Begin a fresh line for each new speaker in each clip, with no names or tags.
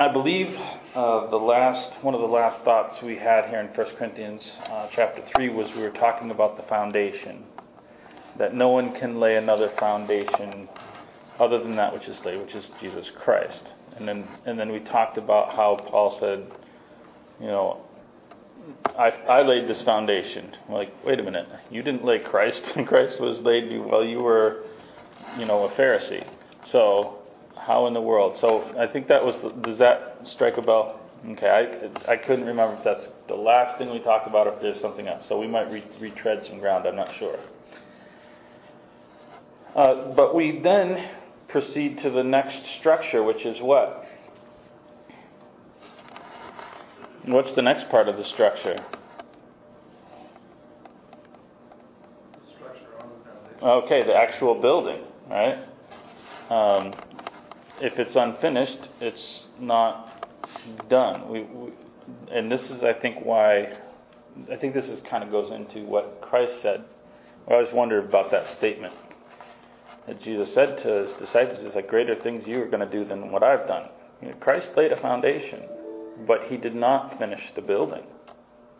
I believe uh, the last one of the last thoughts we had here in 1 Corinthians uh, chapter 3 was we were talking about the foundation. That no one can lay another foundation other than that which is laid, which is Jesus Christ. And then and then we talked about how Paul said, you know, I, I laid this foundation. I'm like, wait a minute, you didn't lay Christ. And Christ was laid while you were, you know, a Pharisee. So how in the world? So I think that was. Does that strike a bell? Okay, I, I couldn't remember if that's the last thing we talked about, or if there's something else. So we might re- retread some ground. I'm not sure. Uh, but we then proceed to the next structure, which is what? What's the next part of the structure?
The structure on the foundation.
Okay, the actual building, right? Um, if it's unfinished, it's not done. We, we, and this is, I think, why. I think this is kind of goes into what Christ said. I always wondered about that statement that Jesus said to his disciples: "Is like greater things you are going to do than what I've done." You know, Christ laid a foundation, but he did not finish the building.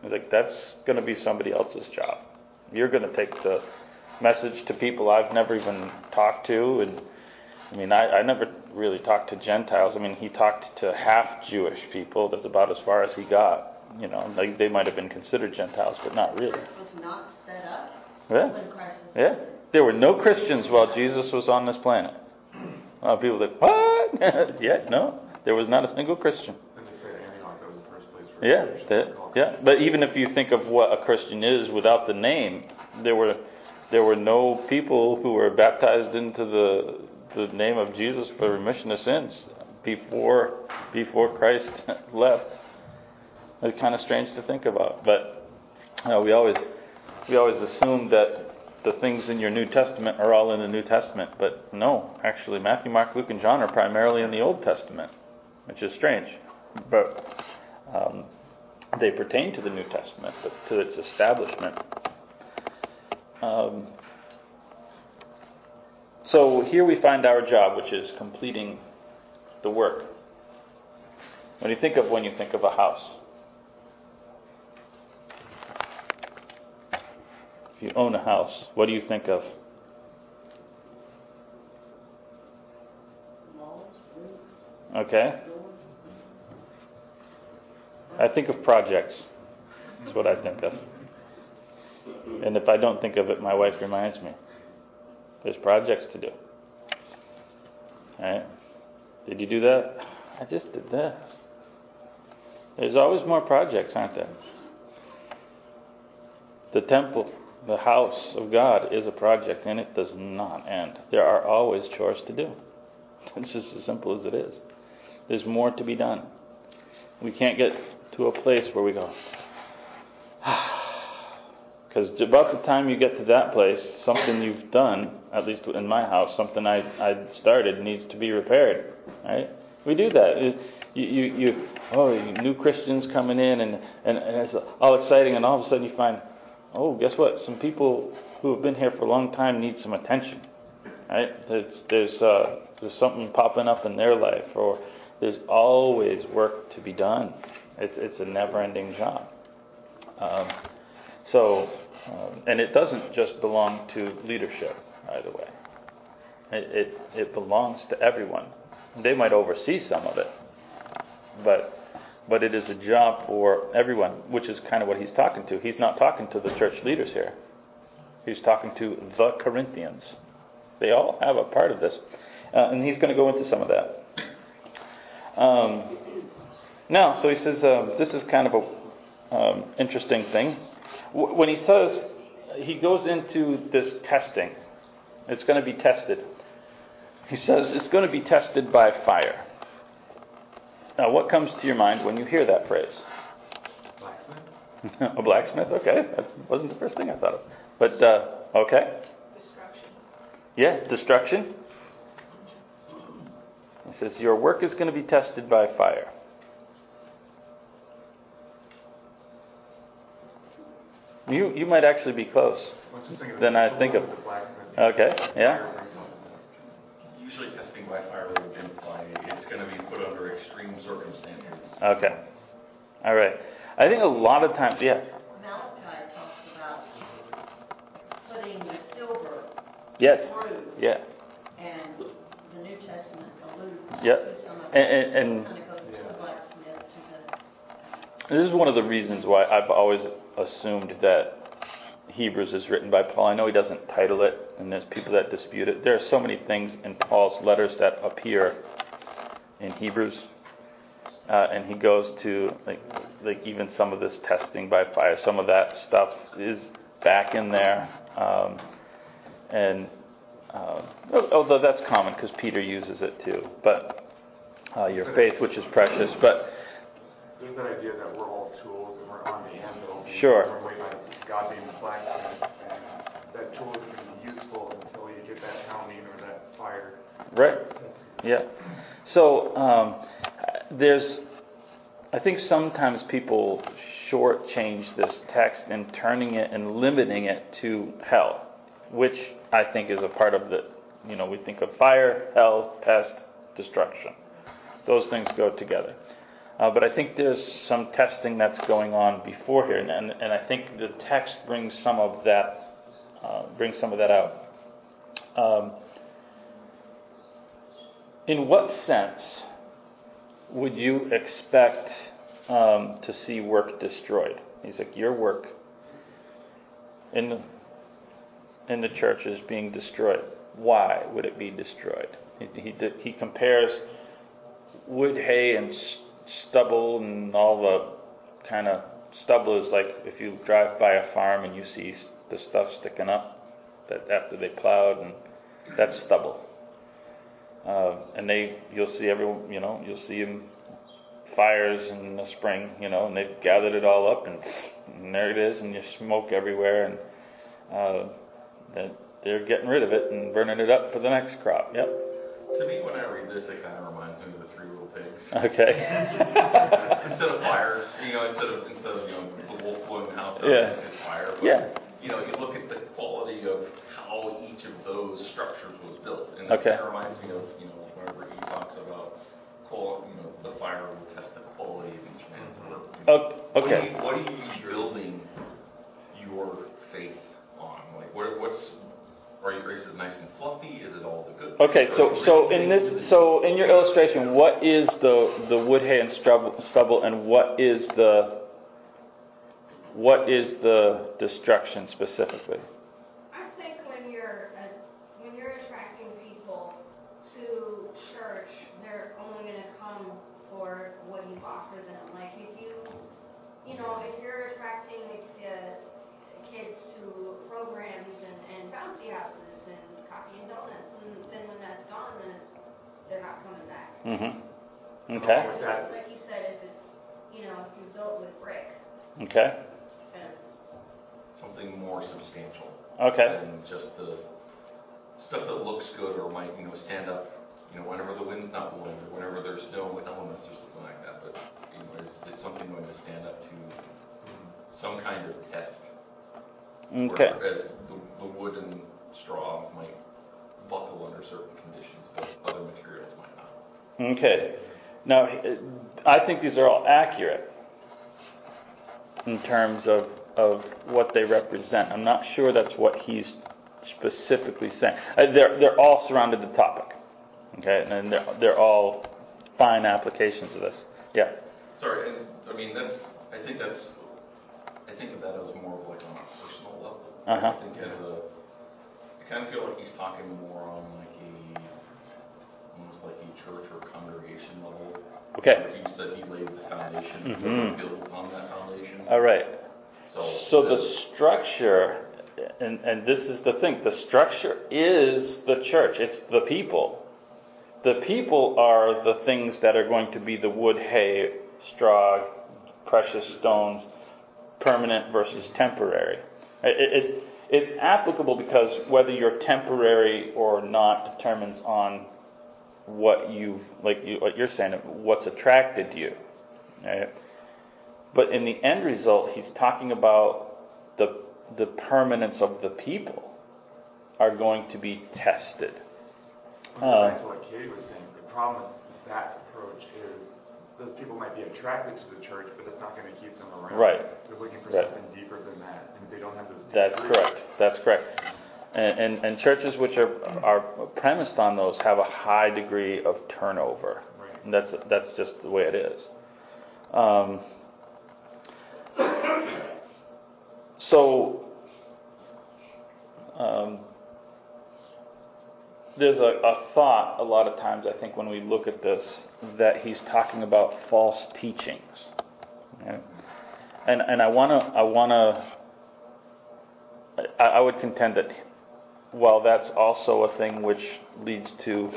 He's like, "That's going to be somebody else's job. You're going to take the message to people I've never even talked to and." I mean, I, I never really talked to Gentiles. I mean, he talked to half Jewish people. That's about as far as he got. You know, like they might have been considered Gentiles, but not really.
was not set up
Yeah.
when Christ was
Yeah. There were no Christians while Jesus was on this planet. A lot of people like, what? yeah, no. There was not a single Christian.
And they say Antioch, that was the first place for
Yeah,
Christians
that, yeah. But even if you think of what a Christian is without the name, there were there were no people who were baptized into the the name of Jesus for remission of sins before before Christ left. It's kind of strange to think about, but you know, we always we always assume that the things in your New Testament are all in the New Testament, but no, actually Matthew, Mark, Luke, and John are primarily in the Old Testament, which is strange, but um, they pertain to the New Testament, but to its establishment. Um, so here we find our job, which is completing the work. When you think of when you think of a house, if you own a house, what do you think of? Okay. I think of projects. That's what I think of. And if I don't think of it, my wife reminds me. There's projects to do. Alright? Did you do that? I just did this. There's always more projects, aren't there? The temple, the house of God, is a project and it does not end. There are always chores to do. It's just as simple as it is. There's more to be done. We can't get to a place where we go, ah, because about the time you get to that place, something you've done, at least in my house, something I, I started needs to be repaired. Right? We do that. You, you, you oh, new Christians coming in, and, and, and it's all exciting, and all of a sudden you find, oh, guess what? Some people who have been here for a long time need some attention. Right? There's, there's, uh, there's something popping up in their life, or there's always work to be done. It's, it's a never ending job. Um, so, um, and it doesn't just belong to leadership, by the way. It, it, it belongs to everyone. They might oversee some of it, but but it is a job for everyone, which is kind of what he's talking to. He's not talking to the church leaders here. He's talking to the Corinthians. They all have a part of this, uh, and he's going to go into some of that. Um, now, so he says uh, this is kind of a um, interesting thing. W- when he says he goes into this testing, it's going to be tested. He says it's going to be tested by fire. Now, what comes to your mind when you hear that phrase?
Blacksmith?
a blacksmith? Okay, that wasn't the first thing I thought of. But, uh, okay.
Destruction.
Yeah, destruction. He says, Your work is going to be tested by fire. You, you might actually be close.
I'm just thinking
I think of-
the.
Okay, yeah.
Fire brings on.
Usually testing by fire would imply it's going to be put under extreme extreme circumstances.
Okay. All right. I think a lot of times, yeah,
Malachi talks about putting the silver
yes,
through,
yeah,
and the New Testament alludes
Yep.
to some of
And-
it.
and- and-
Kind of goes to the blacksmith, to
this is one of the reasons why I've always assumed that Hebrews is written by Paul. I know he doesn't title it, and there's people that dispute it. There are so many things in Paul's letters that appear in Hebrews, uh, and he goes to like, like even some of this testing by fire. Some of that stuff is back in there, um, and uh, although that's common because Peter uses it too. But uh, your faith, which is precious, but
There's that idea that we're all tools and we're on the
Sure.
God being the and that tool isn't going to be useful until you get that or that fire.
Right. Yeah. So um, there's, I think sometimes people shortchange this text and turning it and limiting it to hell, which I think is a part of the, you know, we think of fire, hell, test, destruction. Those things go together. Uh, but I think there's some testing that's going on before here, and, and, and I think the text brings some of that, uh, brings some of that out. Um, in what sense would you expect um, to see work destroyed? He's like, your work in the in the church is being destroyed. Why would it be destroyed? He he, he compares wood, hay, and stubble, and all the kind of stubble is like if you drive by a farm and you see the stuff sticking up that after they plowed, and that's stubble. Uh, and they, you'll see everyone, you know, you'll see them fires in the spring, you know, and they've gathered it all up, and, and there it is, and you smoke everywhere, and uh, that they're getting rid of it and burning it up for the next crop. Yep.
To me, when I read this, it kind of reminds me of the Three Little
Okay.
instead of fire, you know, instead of instead of you know the wolf blowing the house down,
Yeah.
it's it's fire. But,
Yeah.
You know, you look at the quality of how each of those structures was built, and
Okay.
it kind of reminds me of you know whenever he talks about qual, you know, the fire will test the quality of each man's mm-hmm. work.
O-
What are
Okay.
you, what are you building your faith on? Like, what, what's you, is it nice and fluffy? Is it all the good?
Okay, so so in this so in your illustration, what is the the wood, hay, and stubble, stubble, and what is the what is the destruction specifically?
I think when you're, uh, when you're attracting people to church, they're only gonna come for what you offer them. Like if you, you know, if you're attracting, uh, kids to programs and, and bouncy houses and coffee and donuts, and then when that's gone, then it's, they're not coming back.
Mm-hmm. Okay.
With
Like you said, if it's, you know, if you built with brick,
Okay.
then
something more substantial.
Okay.
Than just the stuff that looks good or might, you know, stand up, you know, whenever the wind's not blowing or whenever there's no elements or something like that. But, you know, is, is something going to stand up to some kind of test?
Okay.
Whereas the, the wood and straw might buckle under certain conditions, but other materials might not.
Okay. Now, I think these are all accurate in terms of, of what they represent. I'm not sure that's what he's specifically saying. Uh, They're, they're all surrounded the topic. Okay, and they're, they're all fine applications of this. Yeah.
Sorry, and I mean that's. I think that's. I think of that as more of like on a personal level.
Uh-huh.
I think as a. I kind of feel like he's talking more on like church or congregation level.
Okay.
He said he laid the foundation,
Mhm.
mm built on that foundation.
All right.
So.
So the structure, and, and this is the thing, the structure is the church, it's the people. The people are the things that are going to be the wood, hay, straw, precious stones, permanent versus temporary. It's, it's applicable because whether you're temporary or not determines on what you've, like you, what you're saying, what's attracted you. Right? But in the end result, he's talking about the, the permanence of the people are going to be tested.
Going back
Uh,
to what Katie was saying, the problem with that approach is those people might be attracted to the church, but it's not gonna keep them around.
Right.
They're looking for
Right.
something deeper than that, and if they don't have those.
That's correct. That's correct. And, and, and churches which are, are premised on those have a high degree of turnover.
Right.
That's, that's just the way it is. Um, so, um, there's a, a thought a lot of times, I think, when we look at this, that he's talking about false teachings. And, and I want to, I want to, I, I would contend that while that's also a thing which leads to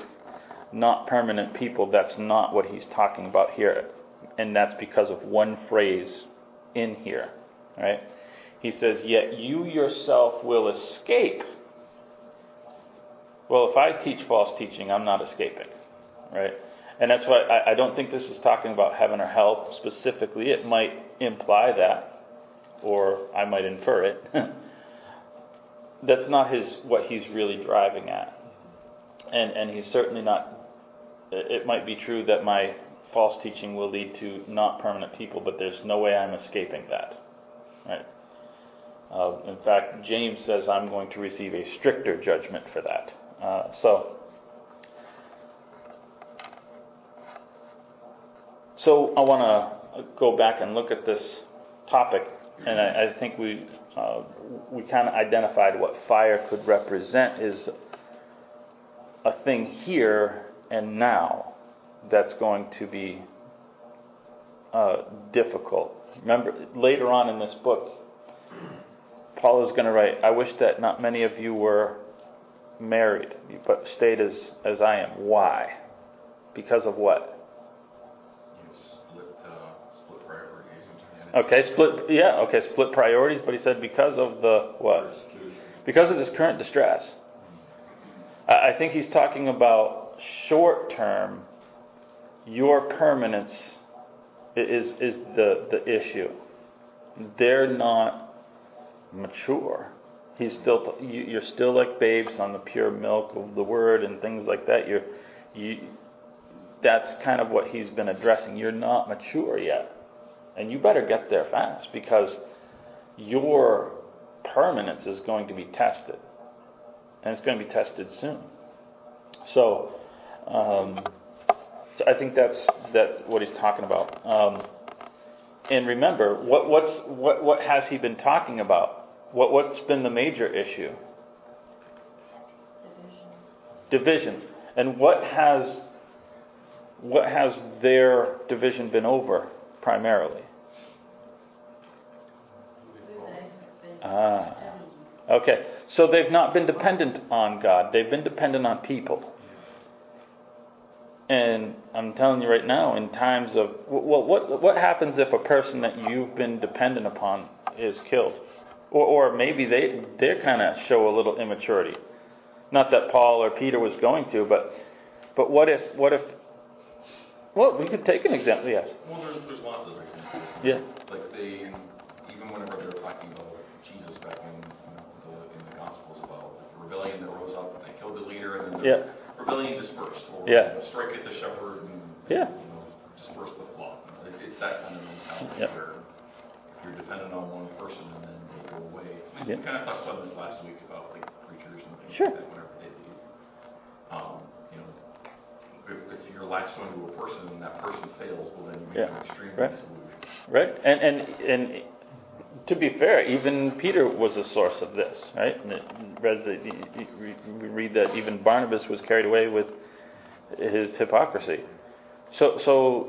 not permanent people, that's not what he's talking about here. And that's because of one phrase in here, right? He says, Yet you yourself will escape. Well, if I teach false teaching, I'm not escaping, right? And that's why I, I don't think this is talking about heaven or hell specifically. It might imply that, or I might infer it. that's not his what he's really driving at. And and he's certainly not it might be true that my false teaching will lead to not permanent people, but there's no way I'm escaping that. Right? Uh, in fact, James says I'm going to receive a stricter judgment for that. Uh, so, so I want to go back and look at this topic, and I, I think we uh, we kind of identified what fire could represent is a thing here and now that's going to be uh, difficult. Remember, later on in this book, Paul is going to write, I wish that not many of you were married, but stayed as, as I am. Why? Because of what? Okay, split, yeah, okay, split priorities, but he said because of the what? Because of this current distress. I, think he's talking about short term, your permanence is, is the, the issue. They're not mature. He's still, you're still like babes on the pure milk of the word and things like that. You're, you, that's kind of what he's been addressing. You're not mature yet. And you better get there fast because your permanence is going to be tested. And it's going to be tested soon. So, um, so I think that's that's what he's talking about. Um, and remember, what what's what what has he been talking about? What what's been the major issue?
Divisions.
Divisions. And what has what has their division been over primarily? Ah. Okay, so they've not been dependent on God, they've been dependent on people. And I'm telling you right now, in times of well, what what happens if a person that you've been dependent upon is killed, or or maybe they they kind of show a little immaturity. Not that Paul or Peter was going to, but but what if what if? Well, we could take an example. Yes.
Well, there's, there's lots of examples.
Yeah.
Like they, even whenever they were talking about Jesus back in, you know, the, in the Gospels about the rebellion that rose up and they killed the leader and then the
Yeah.
rebellion dispersed. Or,
Yeah.
you know, strike at the shepherd and,
Yeah.
you know, disperse the flock. It's, it's that kind of mentality
Yeah.
where if you're dependent on one person and then they go away.
Yeah.
We kind of touched on this last week about like preachers and things
Sure.
like that whenever they leave. Um, latched onto a person and that person fails, well then you make
Yeah.
them extremely
Right.
disillusioned.
Right? And and and to be fair, even Peter was a source of this, right? And it reads that- you- you- We read that even Barnabas was carried away with his hypocrisy. So so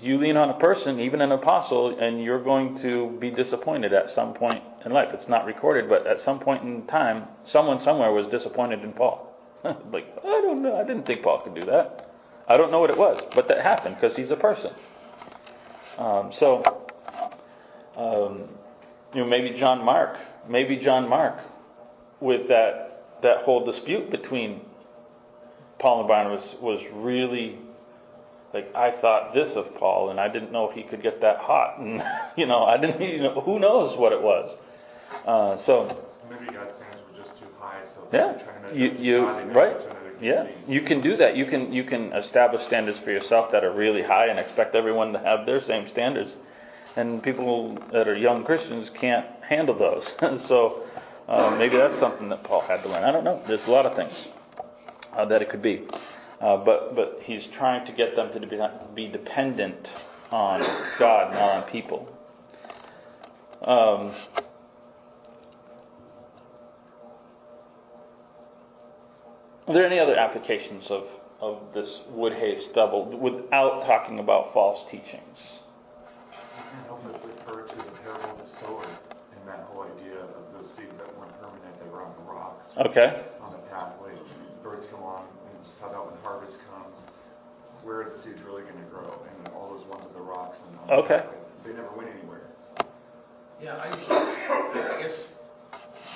you lean on a person, even an apostle, and you're going to be disappointed at some point in life. It's not recorded, but at some point in time, someone somewhere was disappointed in Paul. like, I don't know, I didn't think Paul could do that. I don't know what it was, but that happened because he's a person. Um, so, um, you know, maybe John Mark, maybe John Mark, with that that whole dispute between Paul and Barnabas was really like I thought this of Paul, and I didn't know he could get that hot, and you know, I didn't, you know, who knows what it was. Uh, so,
Maybe God's standards were just too high, so
Yeah.
they're trying to
You- you- right. Yeah, you can do that. You can you can establish standards for yourself that are really high and expect everyone to have their same standards. And people that are young Christians can't handle those. so uh, maybe that's something that Paul had to learn. I don't know. There's a lot of things uh, that it could be. Uh, but but he's trying to get them to be, be dependent on God, not on people. Um, are there any other applications of, of this wood hay stubble without talking about false teachings?
I can't help but refer to the parable of the sower and that whole idea of those seeds that weren't permanent, they were on the rocks.
Okay.
On the pathway. Birds come along and just how about when harvest comes, where are the seeds really going to grow? And all those ones with the rocks and on the
Okay.
pathway, they never went anywhere. So,
Yeah, I, I guess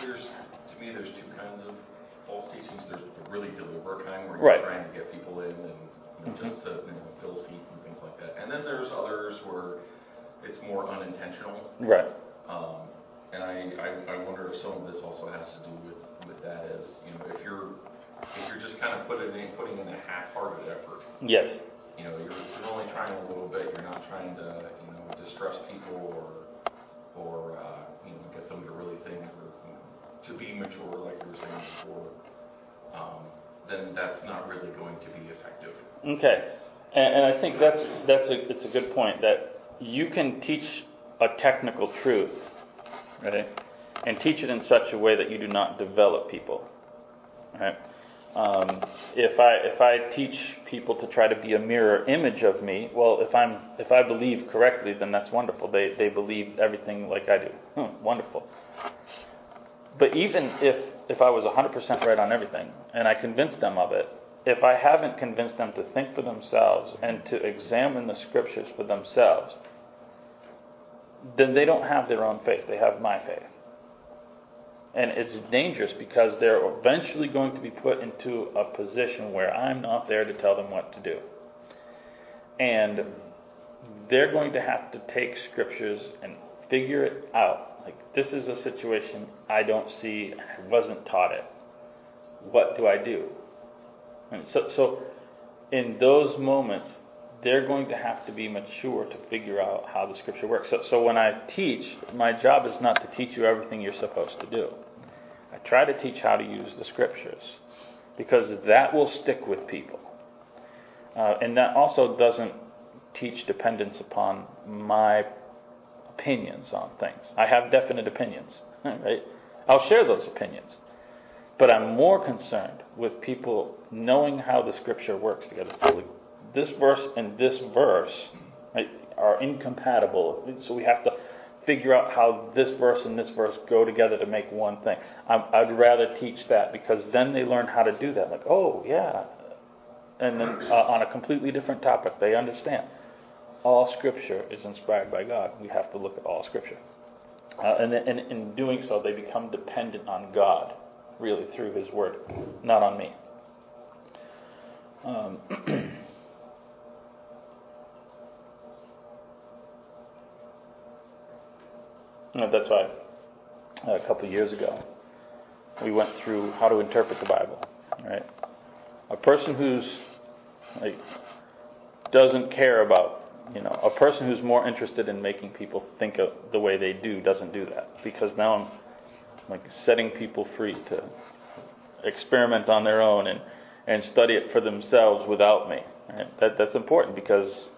there's, to me, there's two kinds of false teachings. There's the really deliberate kind where you're
Right.
trying to get people in and you know, just to you know, fill seats and things like that. And then there's others where it's more unintentional.
Right.
Um, and I, I, I wonder if some of this also has to do with, with that as, you know, if you're, if you're just kind of putting in, putting in a half-hearted effort,
Yes.
you know, you're, you're only trying a little bit, you're not trying to, you know, distress people or, or, uh, to be mature, like you were saying before, um, then that's not really going to be effective.
Okay, and, and I think that's that's a it's a good point that you can teach a technical truth, right, and teach it in such a way that you do not develop people, right. Um, if I if I teach people to try to be a mirror image of me, well, if I'm if I believe correctly, then that's wonderful. They they believe everything like I do. Hmm, wonderful. But even if if I was 100% right on everything and I convinced them of it, if I haven't convinced them to think for themselves and to examine the scriptures for themselves, then they don't have their own faith. They have my faith. And it's dangerous because they're eventually going to be put into a position where I'm not there to tell them what to do. And they're going to have to take scriptures and figure it out. Like, this is a situation I don't see, I wasn't taught it. What do I do? And so, so in those moments, they're going to have to be mature to figure out how the scripture works. So, so when I teach, my job is not to teach you everything you're supposed to do. I try to teach how to use the scriptures because that will stick with people. Uh, and that also doesn't teach dependence upon my opinions on things. I have definite opinions, right? I'll share those opinions. But I'm more concerned with people knowing how the scripture works together. So this verse and this verse right, are incompatible. So we have to figure out how this verse and this verse go together to make one thing. i would rather teach that because then they learn how to do that. Like, oh, yeah. And then uh, on a completely different topic, they understand. All scripture is inspired by God. We have to look at all scripture. Uh, and, and in doing so, they become dependent on God, really, through His Word, not on me. Um, that's why a couple years ago we went through how to interpret the Bible. Right, a person who's like doesn't care about you know a person who's more interested in making people think of the way they do doesn't do that because now I'm like setting people free to experiment on their own and and study it for themselves without me. Right? That that's important because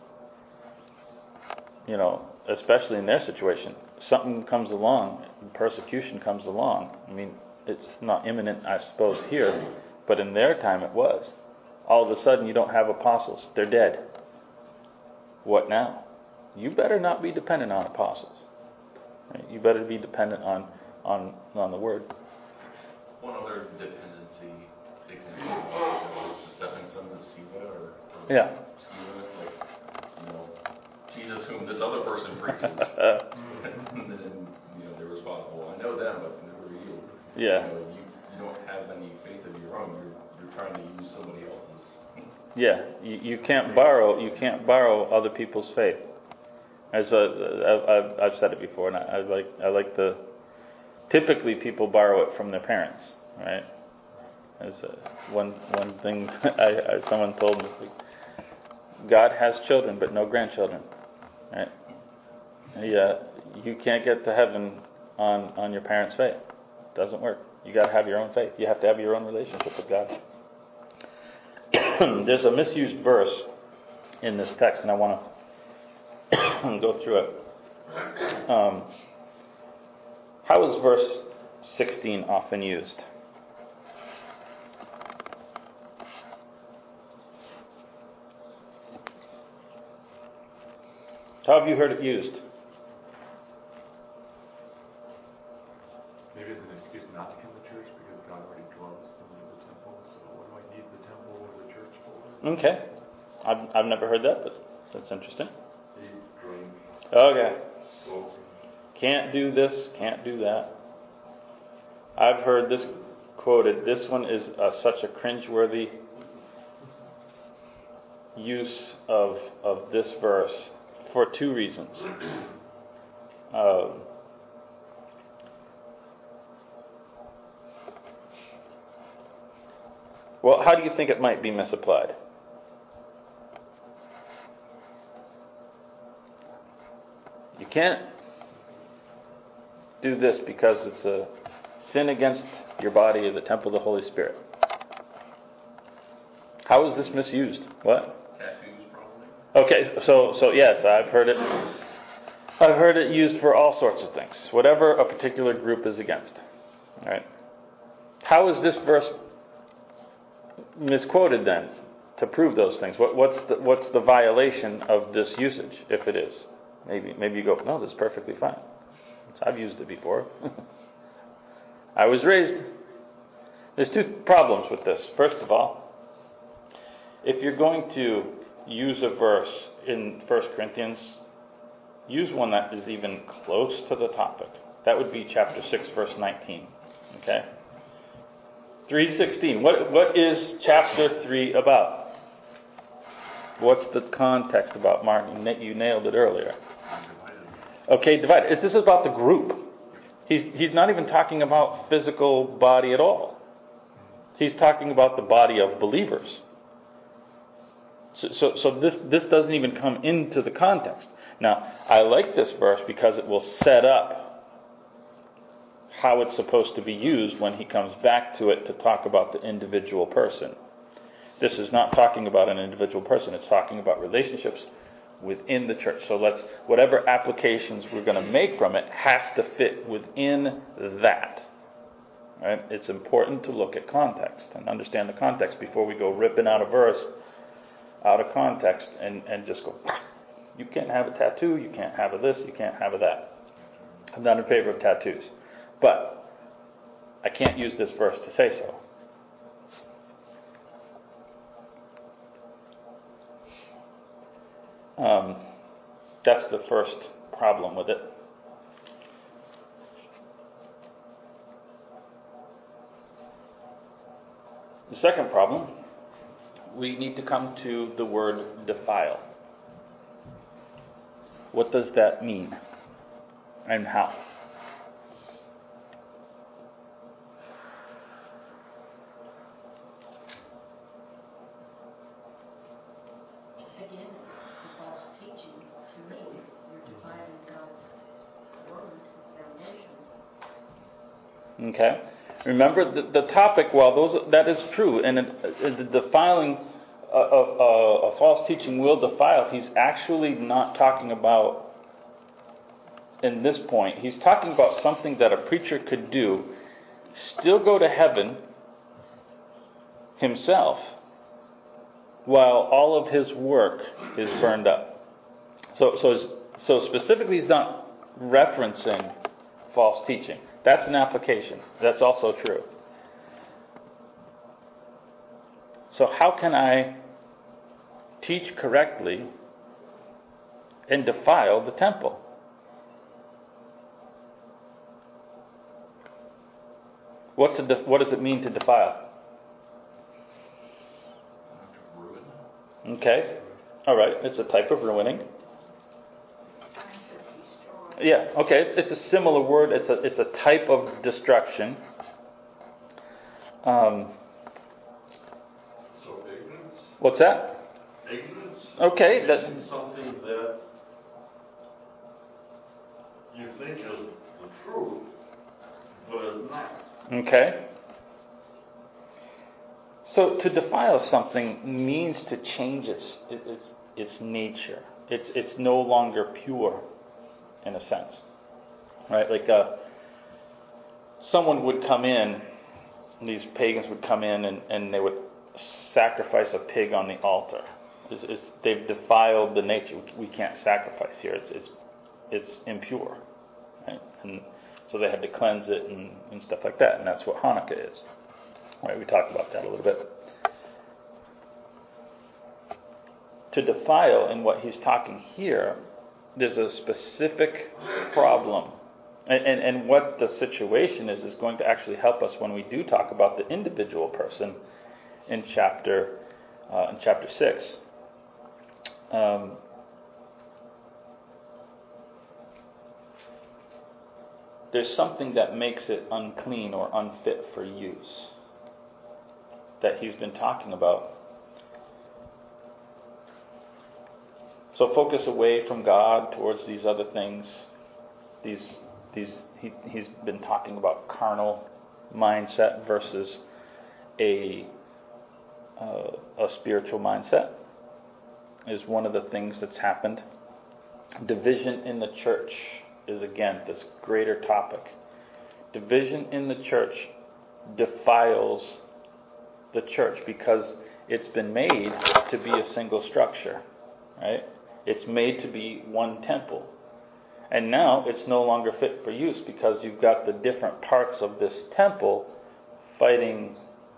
you know especially in their situation something comes along, persecution comes along. I mean, it's not imminent, I suppose, here, but in their time it was. All of a sudden, you don't have apostles, they're dead. What now? You better not be dependent on apostles. Right? You better be dependent on, on, on the Word.
One other dependency example was the seven sons of Sceva or, or
yeah.
Sceva, like, you know, Jesus whom this other person preaches. and then, you know, they respond, well, I know them, but who are you?
Yeah.
You, know, you, you don't have any faith of your own. You're, you're trying to use somebody else's.
Yeah, you, you can't borrow you can't borrow other people's faith. As a, I've, I've said it before, and I, I like I like the. Typically, people borrow it from their parents, right? As a, one one thing I, I someone told me, God has children but no grandchildren, right? Yeah, you can't get to heaven on on your parents' faith. It doesn't work. You got to have your own faith. You have to have your own relationship with God. There's a misused verse in this text, and I want to go through it. Um, how is verse 16 often used? How have you heard it used?
Maybe it's an excuse not to come to church because God already dwells in the temple, so what do I need the temple or the church for?
Okay. I've, I've never heard that, but that's interesting. Okay. Can't do this, can't do that. I've heard this quoted. This one is uh, such a cringeworthy use of, of this verse for two reasons. Um, well, how do you think it might be misapplied? Can't do this because it's a sin against your body or the temple of the Holy Spirit. How is this misused? What?
Tattoos, probably.
Okay, so so yes, I've heard it. I've heard it used for all sorts of things, whatever a particular group is against. All right. How is this verse misquoted then to prove those things? What, what's the what's the violation of this usage, if it is? Maybe maybe you go, no, this is perfectly fine. I've used it before. I was raised. There's two problems with this. First of all, if you're going to use a verse in 1 Corinthians, use one that is even close to the topic. That would be chapter 6, verse 19. Okay? 316. What, what is chapter 3 about? What's the context about, Martin? You nailed it earlier. Okay, divided. This is about the group. He's, he's not even talking about physical body at all. He's talking about the body of believers. So, so, so this, this doesn't even come into the context. Now, I like this verse because it will set up how it's supposed to be used when he comes back to it to talk about the individual person. This is not talking about an individual person, it's talking about relationships within the church. So let's, whatever applications we're going to make from it has to fit within that. Right? It's important to look at context and understand the context before we go ripping out a verse out of context and, and just go, you can't have a tattoo, you can't have a this, you can't have a that. I'm not in favor of tattoos. But I can't use this verse to say so. Um, that's the first problem with it. The second problem, we need to come to the word defile. What does that mean? And how?
Again, the false teaching, to me, you're defiling God's word, his foundation.
Okay. Remember the, the topic. While those that is true, and it, the defiling uh, of a, a false teaching will defile. He's actually not talking about. In this point, he's talking about something that a preacher could do, still go to heaven himself, while all of his work is burned up. So, so, so specifically, he's not referencing false teaching. That's an application. That's also true. So, how can I teach correctly and defile the temple? What's what does it mean to defile?
Not to ruin.
Okay. All right. It's a type of ruining.
Trying to destroy.
Yeah, okay, it's, it's a similar word. It's a, it's a type of destruction. Um, What's that?
Ignorance
Okay, that,
something that you think is the truth, but it's not.
okay. So to defile something means to change its its its nature. It's it's no longer pure, in a sense, right? Like uh, someone would come in, these pagans would come in and, and they would sacrifice a pig on the altar. It's, it's, they've defiled the nature. We can't sacrifice here. It's it's it's impure, right? And so they had to cleanse it and, and stuff like that. And that's what Hanukkah is. Right? We talked about that a little bit. To defile in what he's talking here, there's a specific problem. And, and, and what the situation is, is going to actually help us when we do talk about the individual person in chapter, uh, in chapter 6. Um, there's something that makes it unclean or unfit for use that he's been talking about. So focus away from God towards these other things. These, these, he, he's been talking about carnal mindset versus a, uh, a spiritual mindset. Is one of the things that's happened. Division in the church is again this greater topic. Division in the church defiles the church because it's been made to be a single structure, right? It's made to be one temple. And now it's no longer fit for use because you've got the different parts of this temple fighting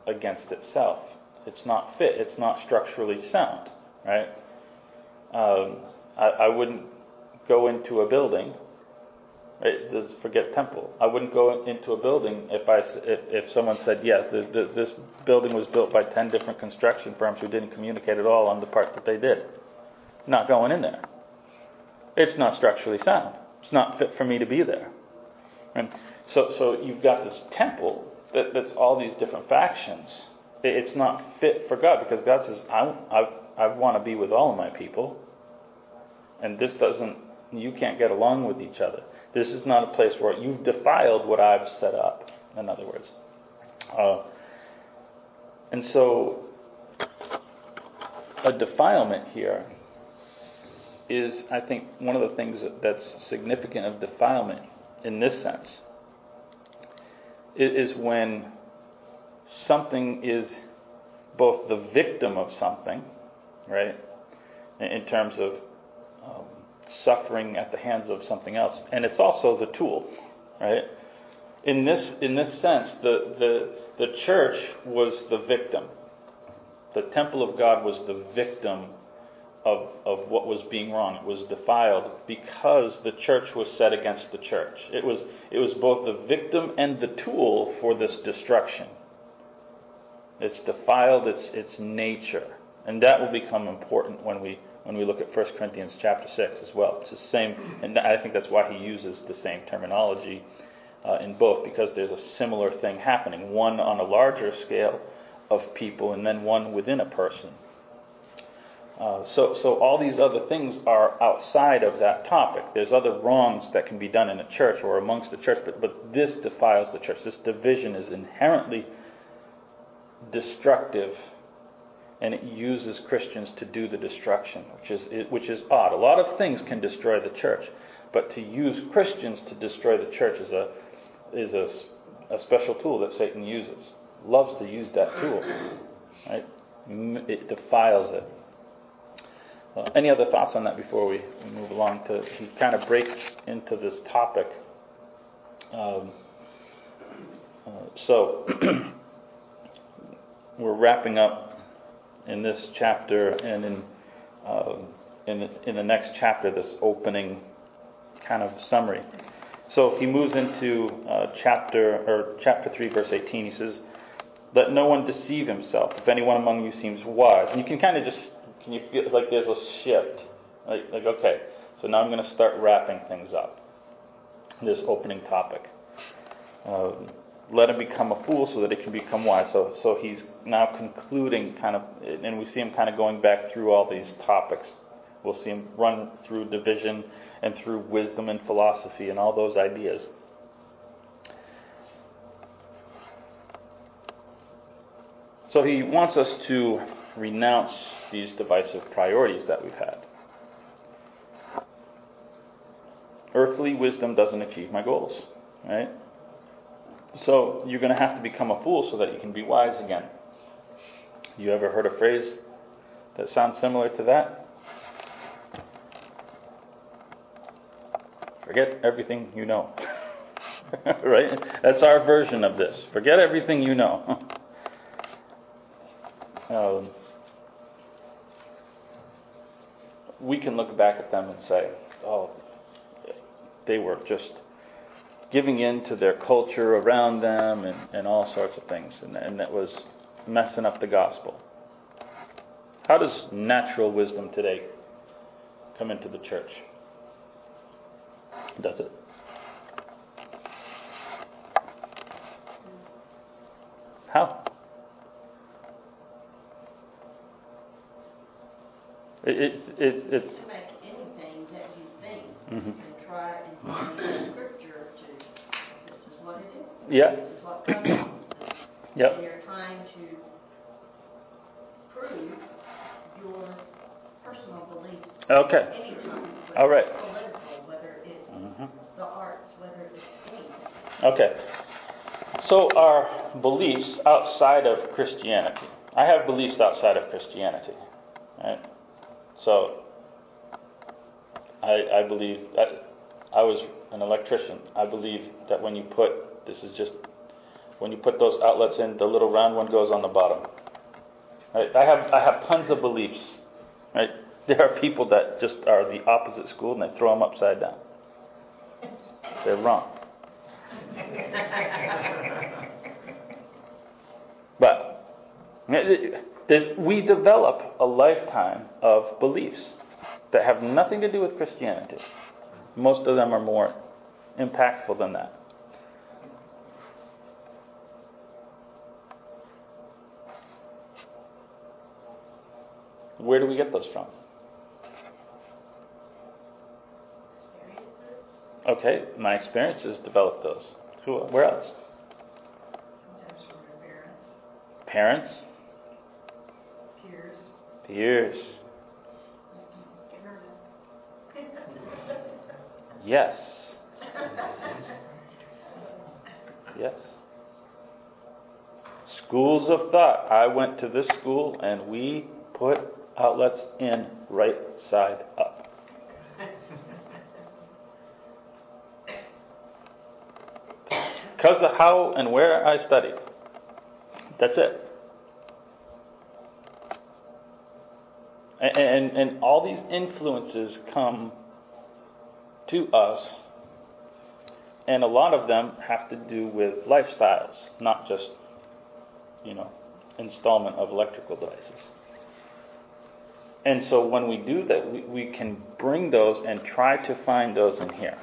against itself. It's not fit, it's not structurally sound, right? Um, I, I wouldn't go into a building forget temple. I wouldn't go into a building if I if, if someone said yes, the, the, this building was built by ten different construction firms who didn't communicate at all on the part that they did. Not going in there. It's not structurally sound. It's not fit for me to be there. And so so you've got this temple that, that's all these different factions. It's not fit for God because God says I I I want to be with all of my people, and this doesn't. You can't get along with each other. This is not a place where you've defiled what I've set up, in other words. Uh, and so, a defilement here is, I think, one of the things that's significant of defilement in this sense is when something is both the victim of something, right, in terms of um, suffering at the hands of something else. And it's also the tool, right? In this, in this sense, the, the, the church was the victim. The temple of God was the victim of, of what was being wrong. It was defiled because the church was set against the church. It was, it was both the victim and the tool for this destruction. It's defiled its, its nature. And that will become important when we when we look at 1 Corinthians chapter 6 as well. It's the same, and I think that's why he uses the same terminology uh, in both, because there's a similar thing happening one on a larger scale of people, and then one within a person. Uh, so, so all these other things are outside of that topic. There's other wrongs that can be done in a church or amongst the church, but, but this defiles the church. This division is inherently destructive and it uses Christians to do the destruction, which is which is odd. A lot of things can destroy the church, but to use Christians to destroy the church is a is a, a special tool that Satan uses. Loves to use that tool, right? It defiles it. Uh, any other thoughts on that before we, move along? To he kind of breaks into this topic. Um, uh, so we're wrapping up in this chapter and in uh, in, the, in the next chapter, this opening kind of summary. So he moves into uh, chapter or chapter three, verse eighteen. He says, "Let no one deceive himself. If anyone among you seems wise, and you can kind of just can you feel like there's a shift, like like okay, so now I'm going to start wrapping things up. This opening topic. Um, let him become a fool so that he can become wise. So, so he's now concluding kind of, and we see him kind of going back through all these topics. We'll see him run through division and through wisdom and philosophy and all those ideas. So he wants us to renounce these divisive priorities that we've had. Earthly wisdom doesn't achieve my goals, right? So you're going to have to become a fool so that you can be wise again. You ever heard a phrase that sounds similar to that? Forget everything you know. right? That's our version of this. Forget everything you know. um, we can look back at them and say, oh, they were just giving in to their culture around them and, and all sorts of things. And, and that was messing up the gospel. How does natural wisdom today come into the church? Does it? How? It's it's it's.
To make anything that you think
Mhm.
and try and find scripture to, this is what it is.
Yeah.
This is what wants.
Yep.
And you're trying to prove your personal beliefs
Okay.
anytime. whether
All right.
it's Political, whether it's
Mhm.
the arts, whether it's anything.
Okay. So our beliefs outside of Christianity. I have beliefs outside of Christianity. Right? So I, I believe that I was an electrician. I believe that when you put this is just when you put those outlets in, the little round one goes on the bottom. Right? I have I have tons of beliefs. Right? There are people that just are the opposite school and they throw them upside down. They're wrong. But this, we develop a lifetime of beliefs that have nothing to do with Christianity. Most of them are more impactful than that. Where do we get those from? Okay, my experiences develop those. Who, where else?
sometimes from your parents. Internet.
Yes. Yes. Schools of thought. I went to this school and we put outlets in right side up. Because of how and where I studied. That's it. And, and, all these influences come to us, and a lot of them have to do with lifestyles, not just, you know, installment of electrical devices. And so when we do that, we, we can bring those and try to find those in here.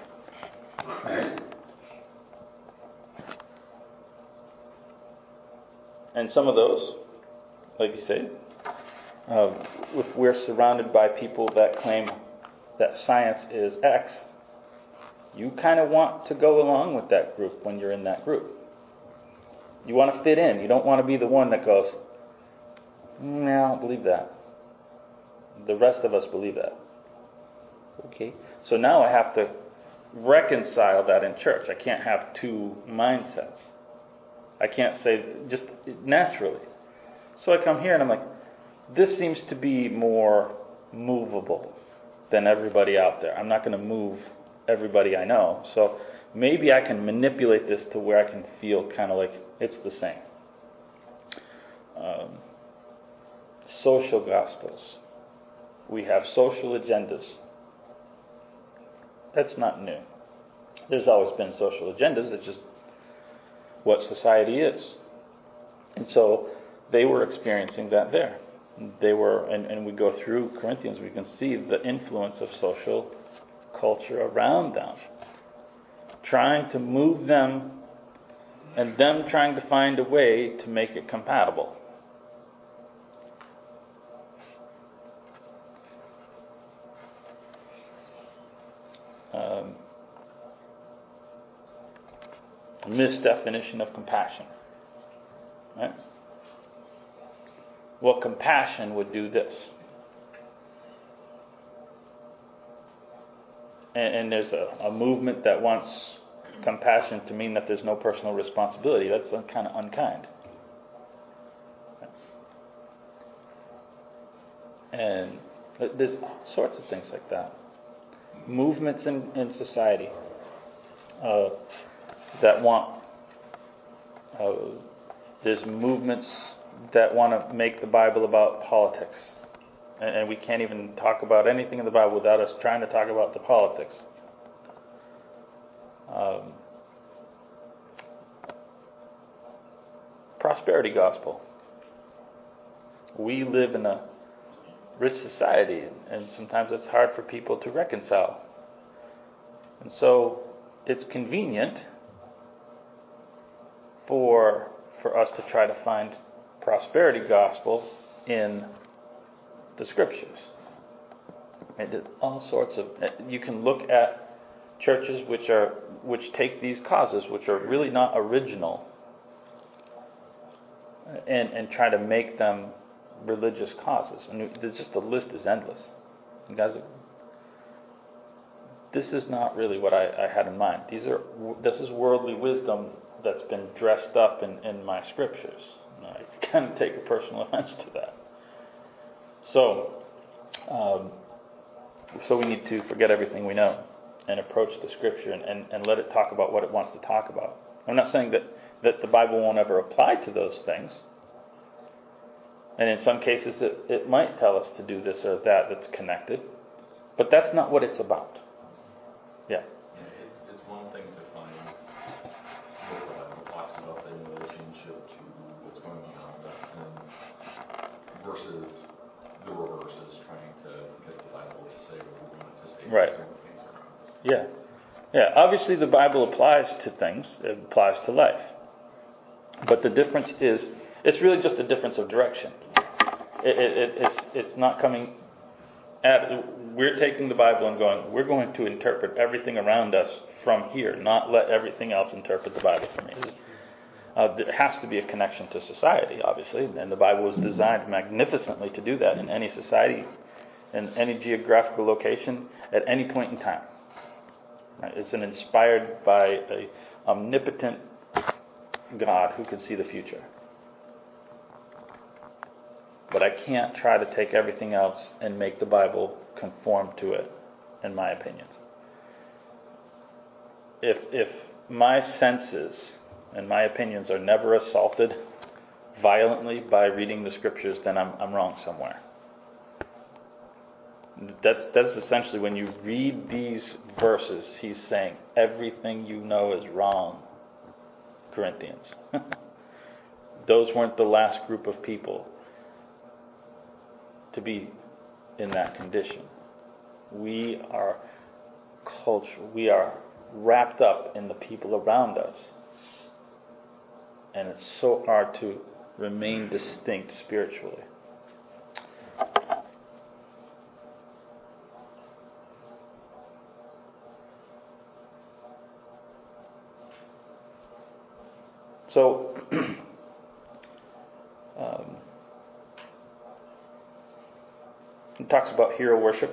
And some of those, like you said, if we're surrounded by people that claim that science is X, you kind of want to go along with that group when you're in that group. You want to fit in. You don't want to be the one that goes, no, I don't believe that. The rest of us believe that. Okay? So now I have to reconcile that in church. I can't have two mindsets. I can't say just naturally. So I come here and I'm like, this seems to be more movable than everybody out there. I'm not going to move everybody I know. So maybe I can manipulate this to where I can feel kind of like it's the same. Um, social gospels. We have social agendas. That's not new. There's always been social agendas. It's just what society is. And so they were experiencing that there. They were, and, and we go through Corinthians, we can see the influence of social culture around them, trying to move them and them trying to find a way to make it compatible. Um, misdefinition of compassion. Right? Well, compassion would do this. And, and there's a, a movement that wants compassion to mean that there's no personal responsibility. That's kind of unkind. And there's all sorts of things like that. Movements in, in society uh, that want, uh, there's movements that want to make the Bible about politics. And, and we can't even talk about anything in the Bible without us trying to talk about the politics. Um, prosperity gospel. We live in a rich society, and sometimes it's hard for people to reconcile. And so it's convenient for for us to try to find prosperity gospel in the scriptures. And all sorts of uh, you can look at churches which are which take these causes which are really not original and and try to make them religious causes. And just the list is endless. And guys, this is not really what I, I, had in mind. These are this is worldly wisdom that's been dressed up in, in my scriptures. I kind of take a personal offense to that. So, um, so we need to forget everything we know and approach the scripture and, and, and let it talk about what it wants to talk about. I'm not saying that, that the Bible won't ever apply to those things. And in some cases, it, it might tell us to do this or that that's connected. But that's not what it's about. Yeah. Right. Yeah. Yeah. Obviously, the Bible applies to things, it applies to life. But the difference is, it's really just a difference of direction. It, it, it's, it's not coming at, we're taking the Bible and going, we're going to interpret everything around us from here, not let everything else interpret the Bible for me. Uh, there has to be a connection to society, obviously, and the Bible was designed magnificently to do that in any society, in any geographical location, at any point in time. It's an inspired by a omnipotent God who can see the future. But I can't try to take everything else and make the Bible conform to it, in my opinions. If, if my senses and my opinions are never assaulted violently by reading the scriptures, then I'm, I'm wrong somewhere. That's, that's essentially when you read these verses, he's saying everything you know is wrong, Corinthians. Those weren't the last group of people to be in that condition. We are culture, we are wrapped up in the people around us. And it's so hard to remain distinct spiritually. So, um, it talks about hero worship.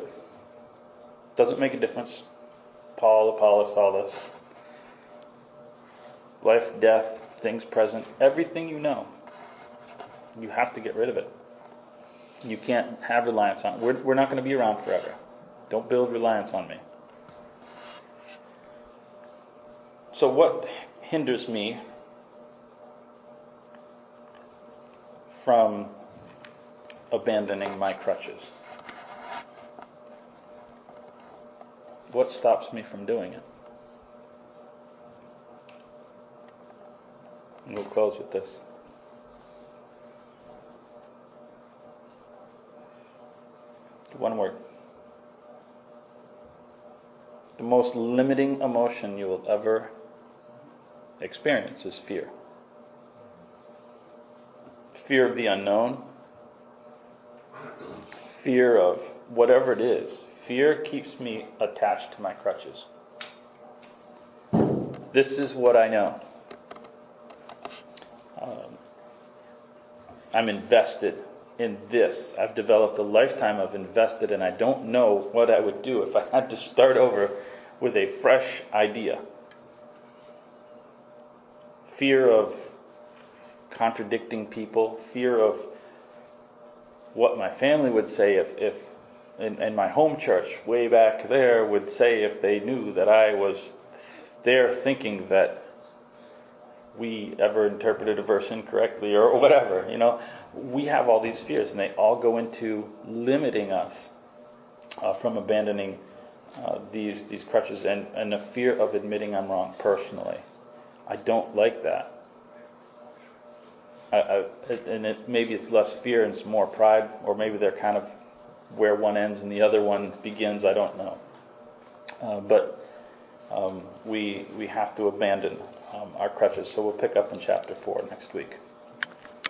Doesn't make a difference. Paul, Apollos, all this. Life, death, things present, everything you know. You have to get rid of it. You can't have reliance on it. We're, we're not going to be around forever. Don't build reliance on me. So, what hinders me from abandoning my crutches? What stops me from doing it? And we'll close with this. One word. The most limiting emotion you will ever experience is fear. Fear of the unknown, fear of whatever it is. Fear keeps me attached to my crutches. This is what I know. Um, I'm invested in this. I've developed a lifetime of invested, and I don't know what I would do if I had to start over with a fresh idea. Fear of contradicting people, fear of what my family would say if, if in, in my home church way back there would say if they knew that I was there thinking that we ever interpreted a verse incorrectly or whatever. You know, we have all these fears, and they all go into limiting us uh, from abandoning uh, these these crutches and, and the fear of admitting I'm wrong personally. I don't like that. I, I, and it's, maybe it's less fear and it's more pride, or maybe they're kind of where one ends and the other one begins. I don't know. Uh, but um, we we have to abandon um, our crutches. So we'll pick up in chapter four next week.